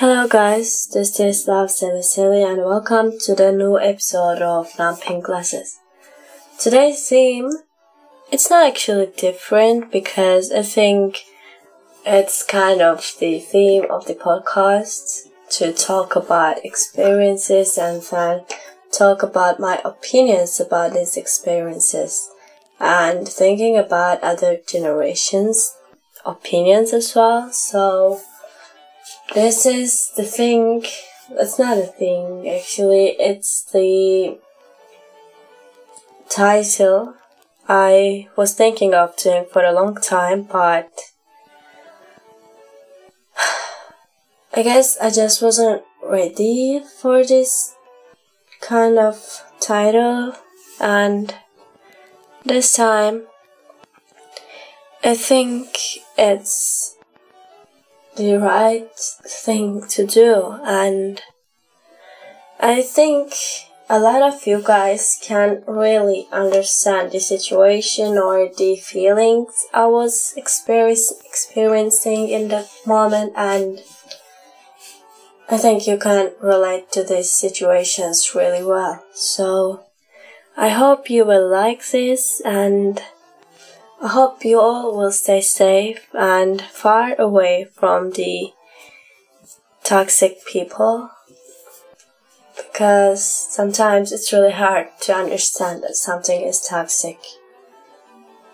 Hello guys, this is Love Silly Silly and welcome to the new episode of Pink Glasses. Today's theme, it's not actually different because I think it's kind of the theme of the podcast to talk about experiences and then talk about my opinions about these experiences and thinking about other generations opinions as well. So this is the thing. It's not a thing, actually. It's the title I was thinking of doing for a long time, but I guess I just wasn't ready for this kind of title, and this time I think it's the right thing to do and I think a lot of you guys can't really understand the situation or the feelings I was experiencing in that moment and I think you can relate to these situations really well. So I hope you will like this and I hope you all will stay safe and far away from the toxic people because sometimes it's really hard to understand that something is toxic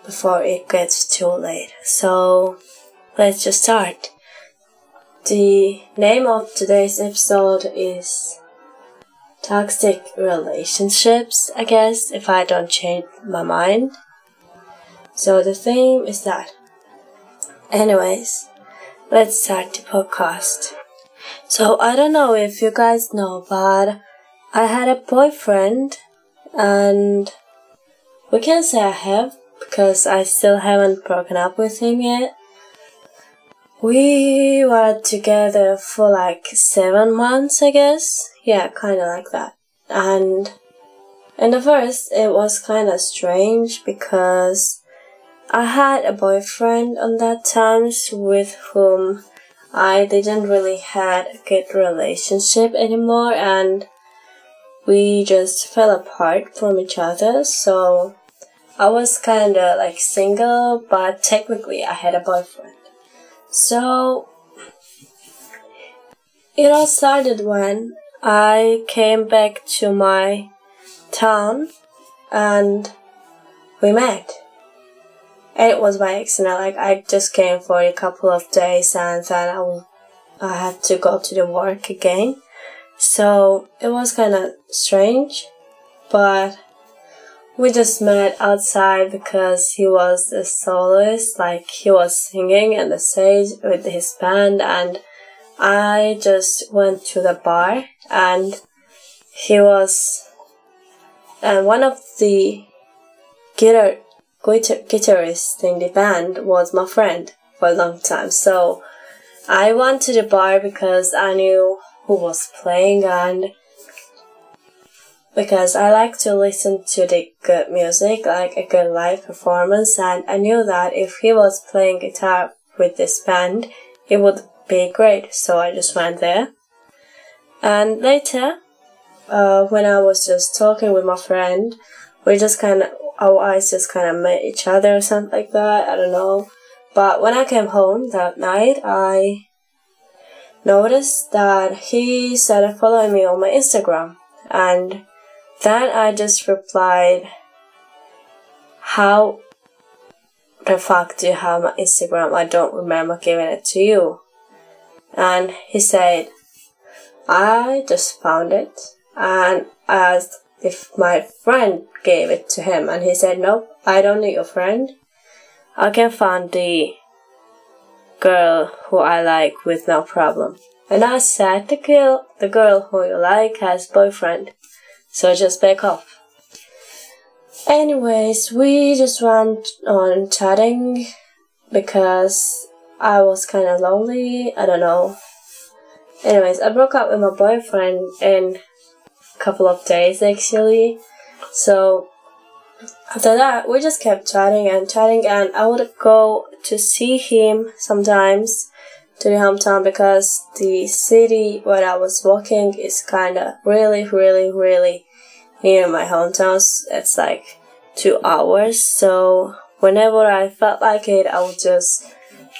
before it gets too late. So let's just start. The name of today's episode is Toxic Relationships, I guess, if I don't change my mind. So the theme is that. Anyways, let's start the podcast. So I don't know if you guys know, but I had a boyfriend and we can say I have because I still haven't broken up with him yet. We were together for like seven months, I guess. Yeah, kinda like that. And in the first, it was kinda strange because I had a boyfriend on that times with whom I didn't really had a good relationship anymore and we just fell apart from each other so I was kinda like single but technically I had a boyfriend. So it all started when I came back to my town and we met it was by accident. Like I just came for a couple of days and then I will, I had to go to the work again. So it was kind of strange, but we just met outside because he was a soloist, like he was singing on the stage with his band and I just went to the bar and he was and one of the guitar guitarist in the band was my friend for a long time. So I went to the bar because I knew who was playing and because I like to listen to the good music, like a good live performance, and I knew that if he was playing guitar with this band, it would be great. So I just went there. And later, uh, when I was just talking with my friend, we just kind of our eyes just kind of met each other or something like that. I don't know. But when I came home that night, I noticed that he started following me on my Instagram. And then I just replied, How the fuck do you have my Instagram? I don't remember giving it to you. And he said, I just found it. And I asked if my friend gave it to him and he said, Nope, I don't need your friend. I can find the girl who I like with no problem. And I said, the girl, the girl who you like has boyfriend. So just back off. Anyways, we just went on chatting because I was kind of lonely. I don't know. Anyways, I broke up with my boyfriend in couple of days actually. So after that, we just kept chatting and chatting, and I would go to see him sometimes to the hometown because the city where I was walking is kind of really, really, really near my hometown. It's like two hours. So whenever I felt like it, I would just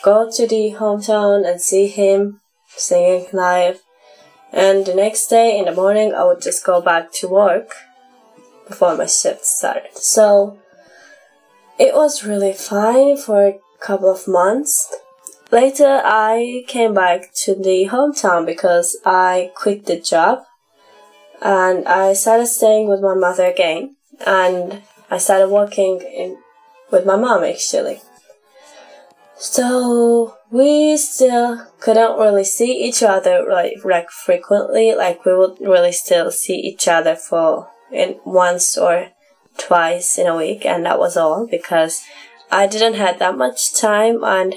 go to the hometown and see him singing live. And the next day in the morning, I would just go back to work before my shift started. So it was really fine for a couple of months. Later, I came back to the hometown because I quit the job and I started staying with my mother again. And I started working in with my mom actually. So we still couldn't really see each other like like frequently. Like we would really still see each other for in once or twice in a week, and that was all because I didn't have that much time and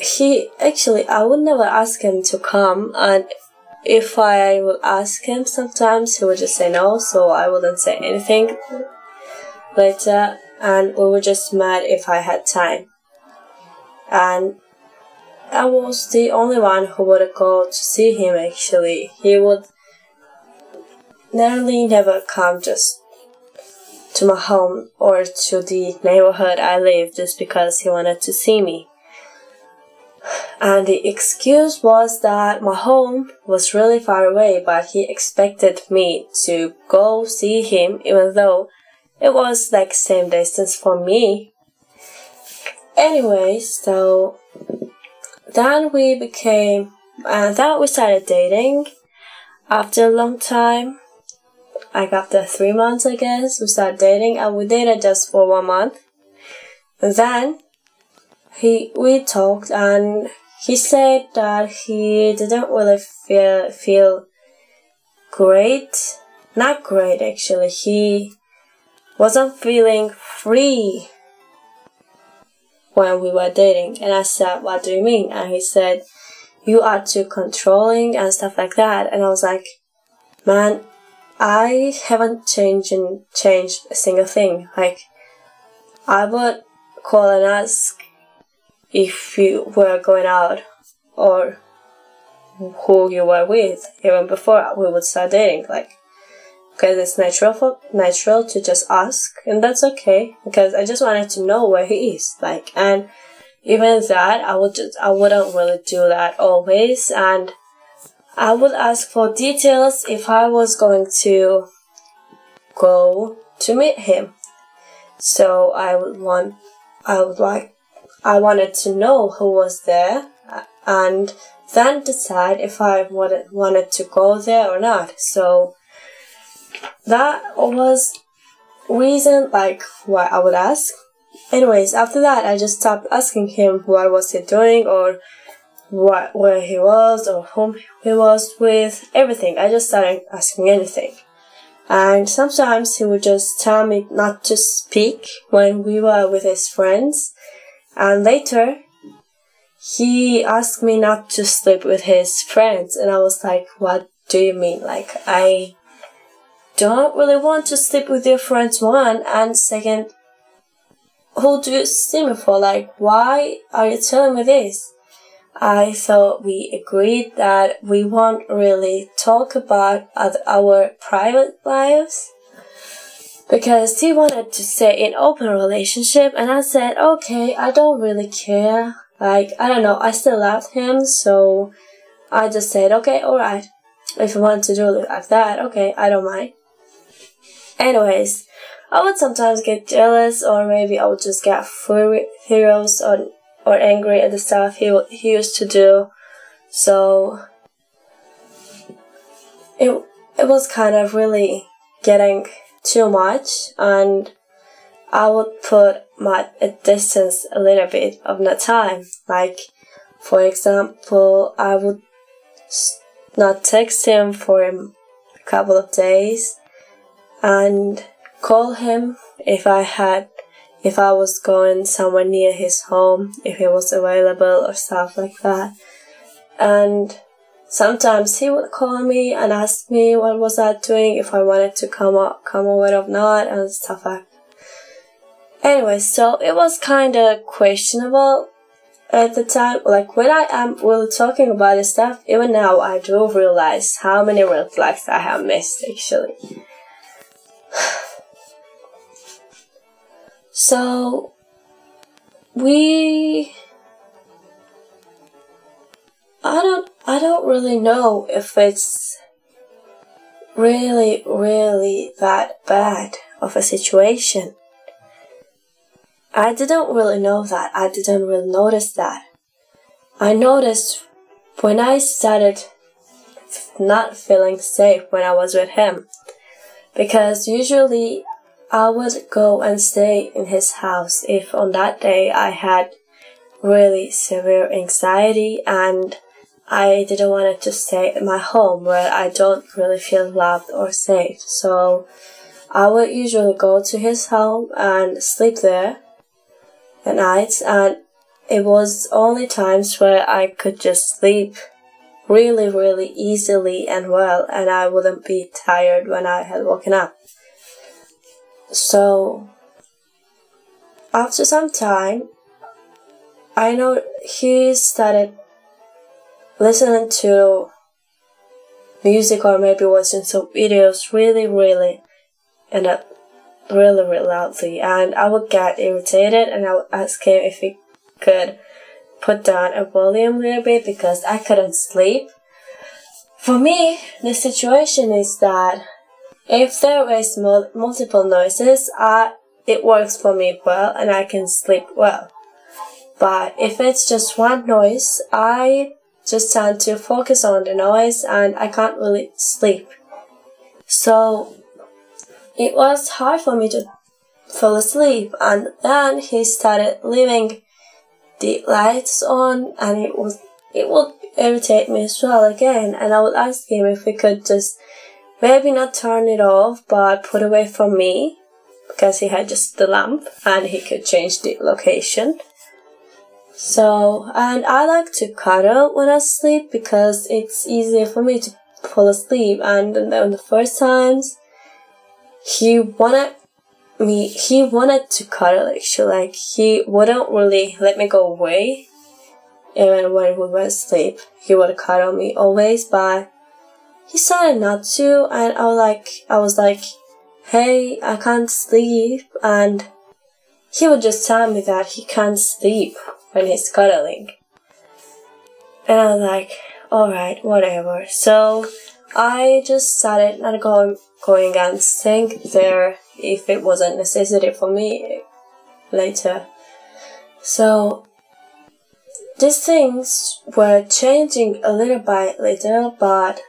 he actually I would never ask him to come and if I would ask him sometimes he would just say no so I wouldn't say anything later and we were just mad if I had time. And I was the only one who would go to see him actually. He would nearly never come just to my home or to the neighborhood I live just because he wanted to see me. And the excuse was that my home was really far away, but he expected me to go see him even though it was like same distance for me. Anyway, so then we became, uh, then we started dating. After a long time, like after three months, I guess, we started dating, and we dated just for one month. And then he we talked, and he said that he didn't really feel feel great, not great actually. He wasn't feeling free when we were dating. And I said, What do you mean? And he said, You are too controlling and stuff like that. And I was like, Man, I haven't changed and changed a single thing. Like, I would call and ask if you were going out or who you were with even before we would start dating. Like, because it's natural for natural to just ask and that's okay because I just wanted to know where he is like and even that I would just I wouldn't really do that always and I would ask for details if I was going to go to meet him. So I would want I would like I wanted to know who was there and then decide if I wanted wanted to go there or not. So that was reason like why I would ask. Anyways, after that, I just stopped asking him what was he doing or what where he was or whom he was with, everything. I just started asking anything. And sometimes he would just tell me not to speak when we were with his friends. And later, he asked me not to sleep with his friends. And I was like, what do you mean? Like, I don't really want to sleep with your friends, one, and second, who do you see me for? Like, why are you telling me this? I thought we agreed that we won't really talk about our private lives because he wanted to stay in open relationship and I said, okay, I don't really care. Like, I don't know, I still love him, so I just said, okay, alright. If you want to do it like that, okay, I don't mind. Anyways, I would sometimes get jealous, or maybe I would just get furious or or angry at the stuff he he used to do. So it it was kind of really getting too much, and I would put my distance a little bit of the time. Like, for example, I would not text him for a couple of days and call him if I had if I was going somewhere near his home, if he was available or stuff like that. And sometimes he would call me and ask me what was I doing, if I wanted to come up, come over or not, and stuff like. That. Anyway, so it was kind of questionable at the time, like when I am really talking about this stuff, even now I do realize how many red flags I have missed actually. So we I don't I don't really know if it's really really that bad of a situation. I didn't really know that. I didn't really notice that. I noticed when I started not feeling safe when I was with him. Because usually I would go and stay in his house if on that day I had really severe anxiety and I didn't want to stay at my home where I don't really feel loved or safe. So I would usually go to his home and sleep there at night and it was only times where I could just sleep really, really easily and well and I wouldn't be tired when I had woken up. So, after some time, I know he started listening to music or maybe watching some videos really, really, and really, really loudly. And I would get irritated and I would ask him if he could put down a volume a little bit because I couldn't sleep. For me, the situation is that if there is mul- multiple noises, uh, it works for me well and I can sleep well. But if it's just one noise, I just tend to focus on the noise and I can't really sleep. So it was hard for me to fall asleep and then he started leaving the lights on and it was it would irritate me as well again and I would ask him if we could just Maybe not turn it off, but put away from me because he had just the lamp and he could change the location. So, and I like to cuddle when I sleep because it's easier for me to fall asleep. And then the first times, he wanted me, he wanted to cuddle actually. Like, he wouldn't really let me go away. Even when we were sleep he would cuddle me always, but he started not to, and I was like, I was like, hey, I can't sleep, and he would just tell me that he can't sleep when he's cuddling. And I was like, alright, whatever. So I just started not going, going and staying there if it wasn't necessary for me later. So these things were changing a little by little, but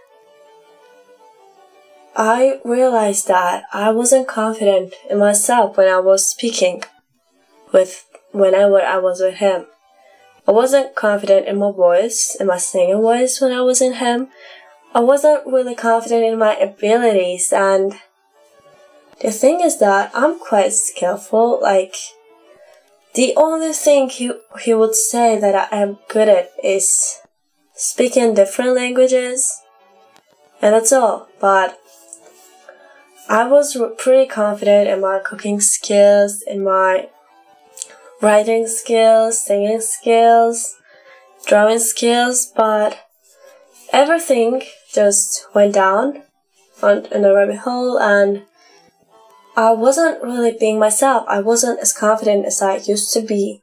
I realized that I wasn't confident in myself when I was speaking with whenever I was with him. I wasn't confident in my voice, in my singing voice when I was in him. I wasn't really confident in my abilities and the thing is that I'm quite skillful, like the only thing he, he would say that I am good at is speaking different languages and that's all. But I was pretty confident in my cooking skills, in my writing skills, singing skills, drawing skills, but everything just went down on, in a rabbit hole and I wasn't really being myself. I wasn't as confident as I used to be.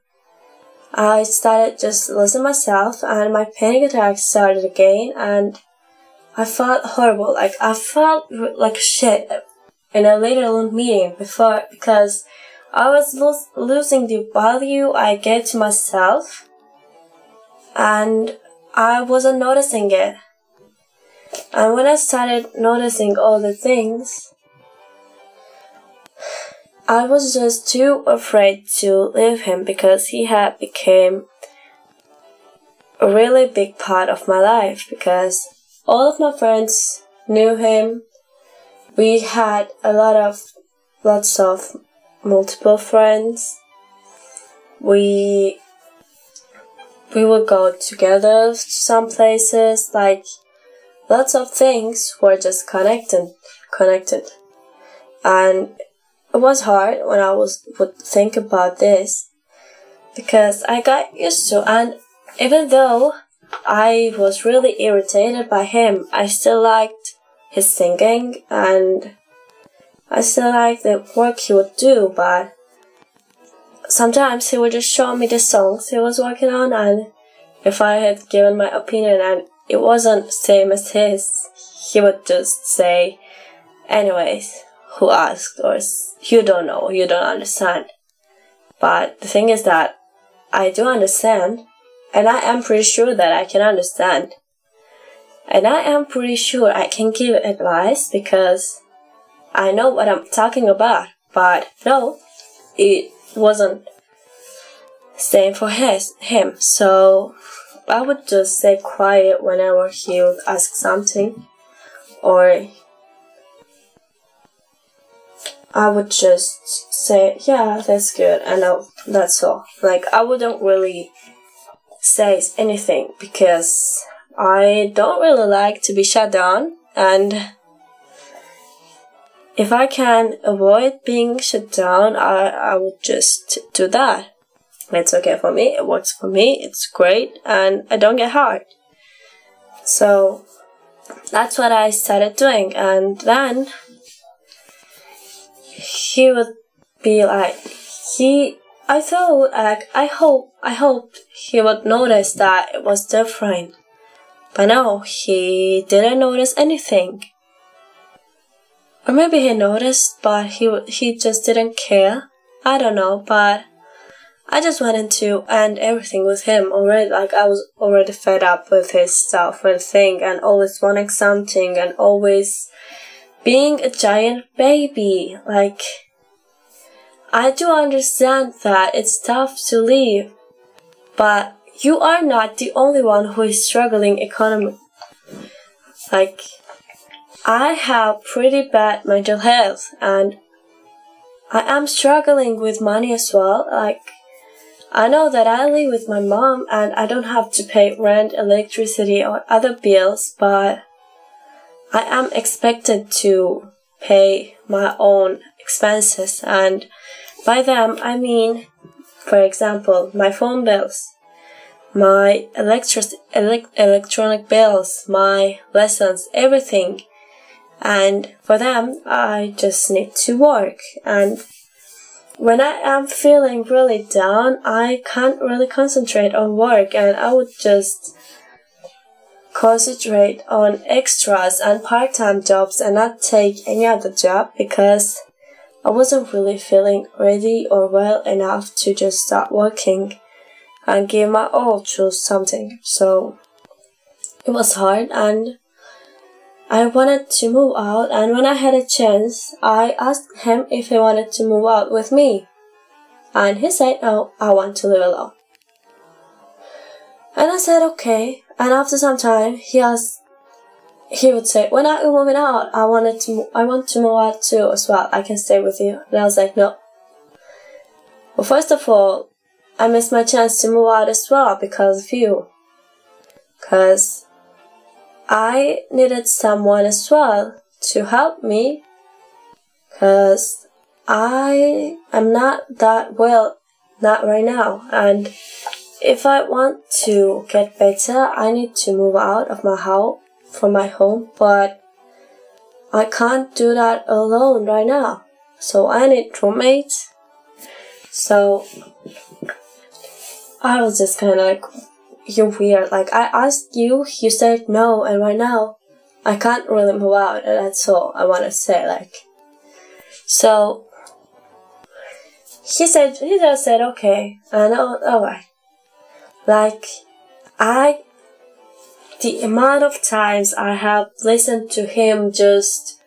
I started just losing myself and my panic attacks started again and I felt horrible. Like I felt like shit in a little meeting before because I was lo- losing the value I gave to myself and I wasn't noticing it. And when I started noticing all the things, I was just too afraid to leave him because he had become a really big part of my life because all of my friends knew him we had a lot of lots of multiple friends. We we would go together to some places like lots of things were just connected connected and it was hard when I was would think about this because I got used to and even though I was really irritated by him, I still liked his singing and I still liked the work he would do, but sometimes he would just show me the songs he was working on and if I had given my opinion and it wasn't same as his, he would just say, anyways, who asked or you don't know, you don't understand. But the thing is that I do understand and I am pretty sure that I can understand. And I am pretty sure I can give advice because I know what I'm talking about. But no, it wasn't same for his, him. So I would just stay quiet whenever he would ask something or I would just say, yeah, that's good, and that's all. Like, I wouldn't really say anything because I don't really like to be shut down, and if I can avoid being shut down, I, I would just do that. It's okay for me, it works for me, it's great, and I don't get hurt. So, that's what I started doing, and then he would be like, he, I thought, like, I hope, I hoped he would notice that it was different. But no, he didn't notice anything. Or maybe he noticed, but he, he just didn't care. I don't know, but I just wanted to end everything with him already. Like I was already fed up with his stuff and thing and always wanting something and always being a giant baby. Like, I do understand that it's tough to leave, but you are not the only one who is struggling economically. Like, I have pretty bad mental health and I am struggling with money as well. Like, I know that I live with my mom and I don't have to pay rent, electricity, or other bills, but I am expected to pay my own expenses, and by them I mean, for example, my phone bills, my electric elect- electronic bills, my lessons, everything. And for them, I just need to work. And when I am feeling really down, I can't really concentrate on work, and I would just concentrate on extras and part-time jobs and not take any other job because I wasn't really feeling ready or well enough to just start working and give my all to something. So it was hard and I wanted to move out and when I had a chance, I asked him if he wanted to move out with me. And he said, no, I want to live alone. And I said, okay. And after some time, he asked, he would say, when are you moving out? I wanted to, I want to move out too as well. I can stay with you. And I was like, no. Well, first of all, I missed my chance to move out as well because of you. Cause I needed someone as well to help me. Cause I am not that well, not right now. And if I want to get better, I need to move out of my house from my home, but I can't do that alone right now. So I need roommates. So I was just kind of like, you're weird. Like I asked you, you said no, and right now I can't really move out. And that's all I want to say. Like, so he said, he just said okay, and oh, alright. Like, I, the amount of times I have listened to him just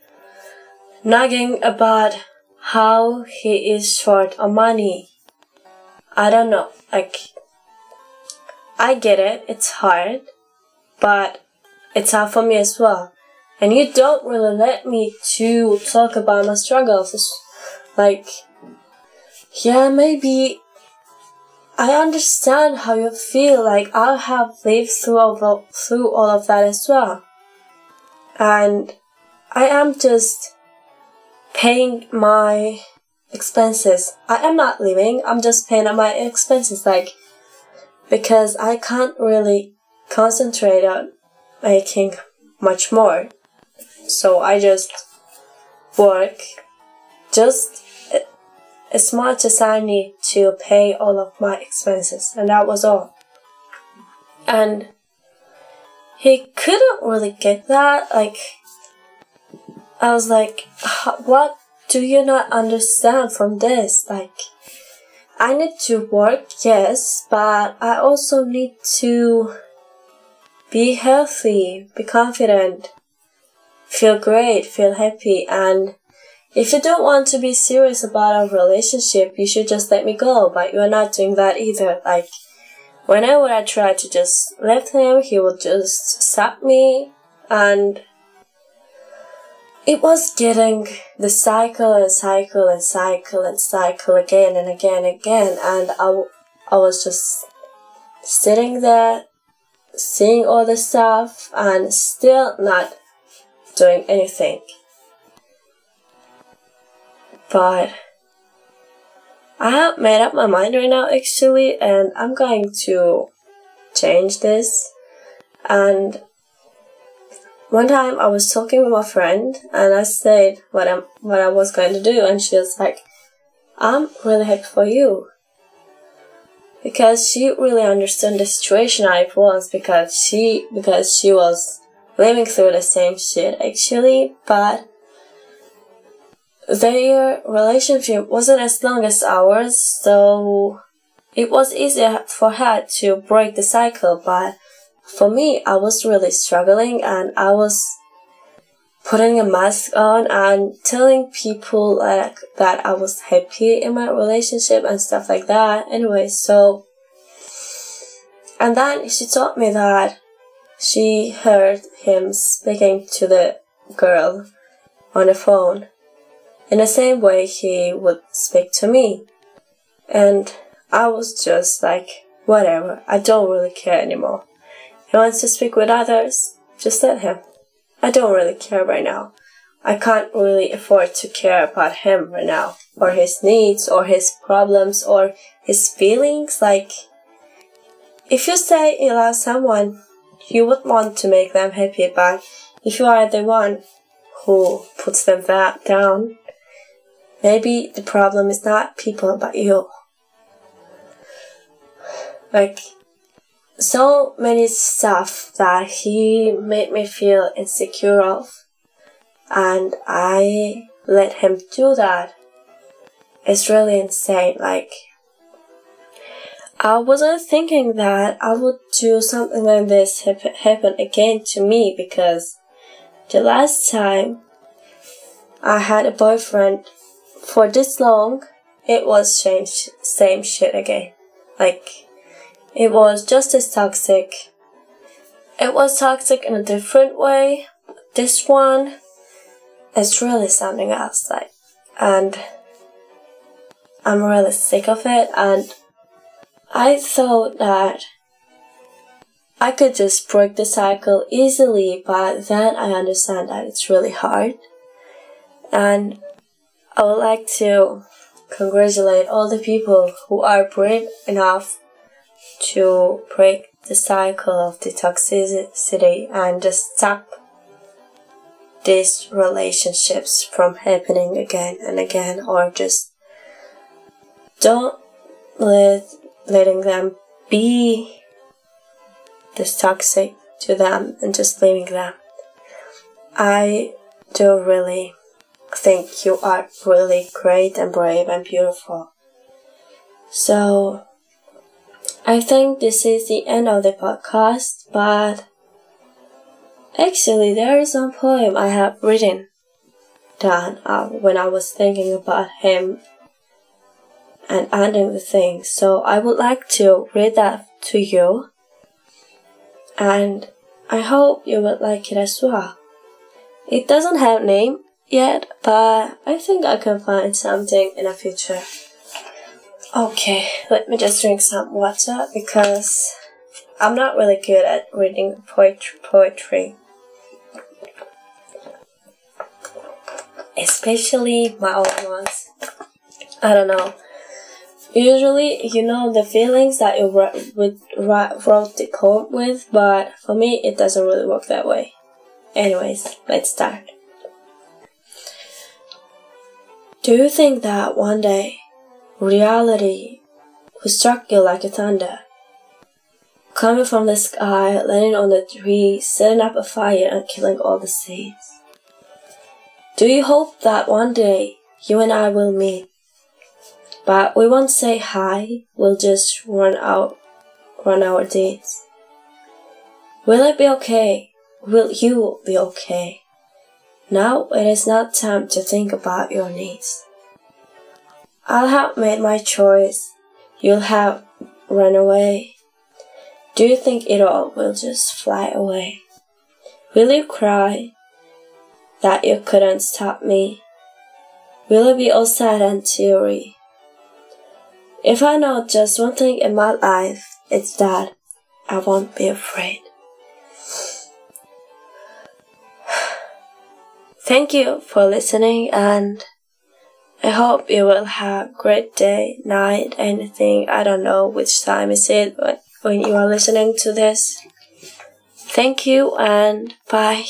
nagging about how he is short of money. I don't know, like, I get it, it's hard, but it's hard for me as well. And you don't really let me to talk about my struggles. Like, yeah, maybe I understand how you feel. Like I have lived through all through all of that as well, and I am just paying my expenses. I am not living, I'm just paying my expenses, like, because I can't really concentrate on making much more. So I just work just as much as to pay all of my expenses, and that was all. And he couldn't really get that. Like, I was like, what do you not understand from this? Like, I need to work, yes, but I also need to be healthy, be confident, feel great, feel happy, and if you don't want to be serious about a relationship, you should just let me go, but you're not doing that either. Like, whenever I try to just let him, he would just stop me, and it was getting the cycle and cycle and cycle and cycle again and again and again, and I, I was just sitting there, seeing all the stuff, and still not doing anything but I have made up my mind right now actually, and I'm going to change this. And one time I was talking with my friend, and I said what I'm what I was going to do, and she was like, "I'm really happy for you." Because she really understood the situation I was because she because she was living through the same shit actually, but their relationship wasn't as long as ours, so it was easier for her to break the cycle, but for me, I was really struggling and I was putting a mask on and telling people like that I was happy in my relationship and stuff like that. Anyway, so and then she told me that she heard him speaking to the girl on the phone in the same way he would speak to me. And I was just like, whatever, I don't really care anymore. He wants to speak with others, just let him. I don't really care right now. I can't really afford to care about him right now, or his needs, or his problems, or his feelings. Like, if you say you love someone, you would want to make them happy, but if you are the one who puts them down, Maybe the problem is not people but you. Like, so many stuff that he made me feel insecure of, and I let him do that. It's really insane. Like, I wasn't thinking that I would do something like this happen again to me because the last time I had a boyfriend for this long, it was changed, same shit again. Like, it was just as toxic. It was toxic in a different way. This one is really something else, like, and I'm really sick of it. And I thought that I could just break the cycle easily, but then I understand that it's really hard. And I would like to congratulate all the people who are brave enough to break the cycle of the toxicity and just stop these relationships from happening again and again or just don't let letting them be this toxic to them and just leaving them. I do really think you are really great and brave and beautiful. So, I think this is the end of the podcast, but actually, there is one poem I have written down uh, when I was thinking about him and ending the thing. So, I would like to read that to you, and I hope you would like it as well. It doesn't have name yet, but I think I can find something in the future. Okay, let me just drink some water because I'm not really good at reading poetry. Especially my own ones. I don't know. Usually, you know the feelings that you would wrote the code with, but for me, it doesn't really work that way. Anyways, let's start. Do you think that one day reality will strike you like a thunder? Coming from the sky, landing on the tree, setting up a fire and killing all the seeds. Do you hope that one day you and I will meet? But we won't say hi, we'll just run out, run our dates. Will it be okay? Will you be okay? Now it is not time to think about your needs. I'll have made my choice. You'll have run away. Do you think it all will just fly away? Will you cry that you couldn't stop me? Will it be all sad and teary? If I know just one thing in my life, it's that I won't be afraid. Thank you for listening and I hope you will have a great day, night, anything. I don't know which time is it when you are listening to this. Thank you and bye.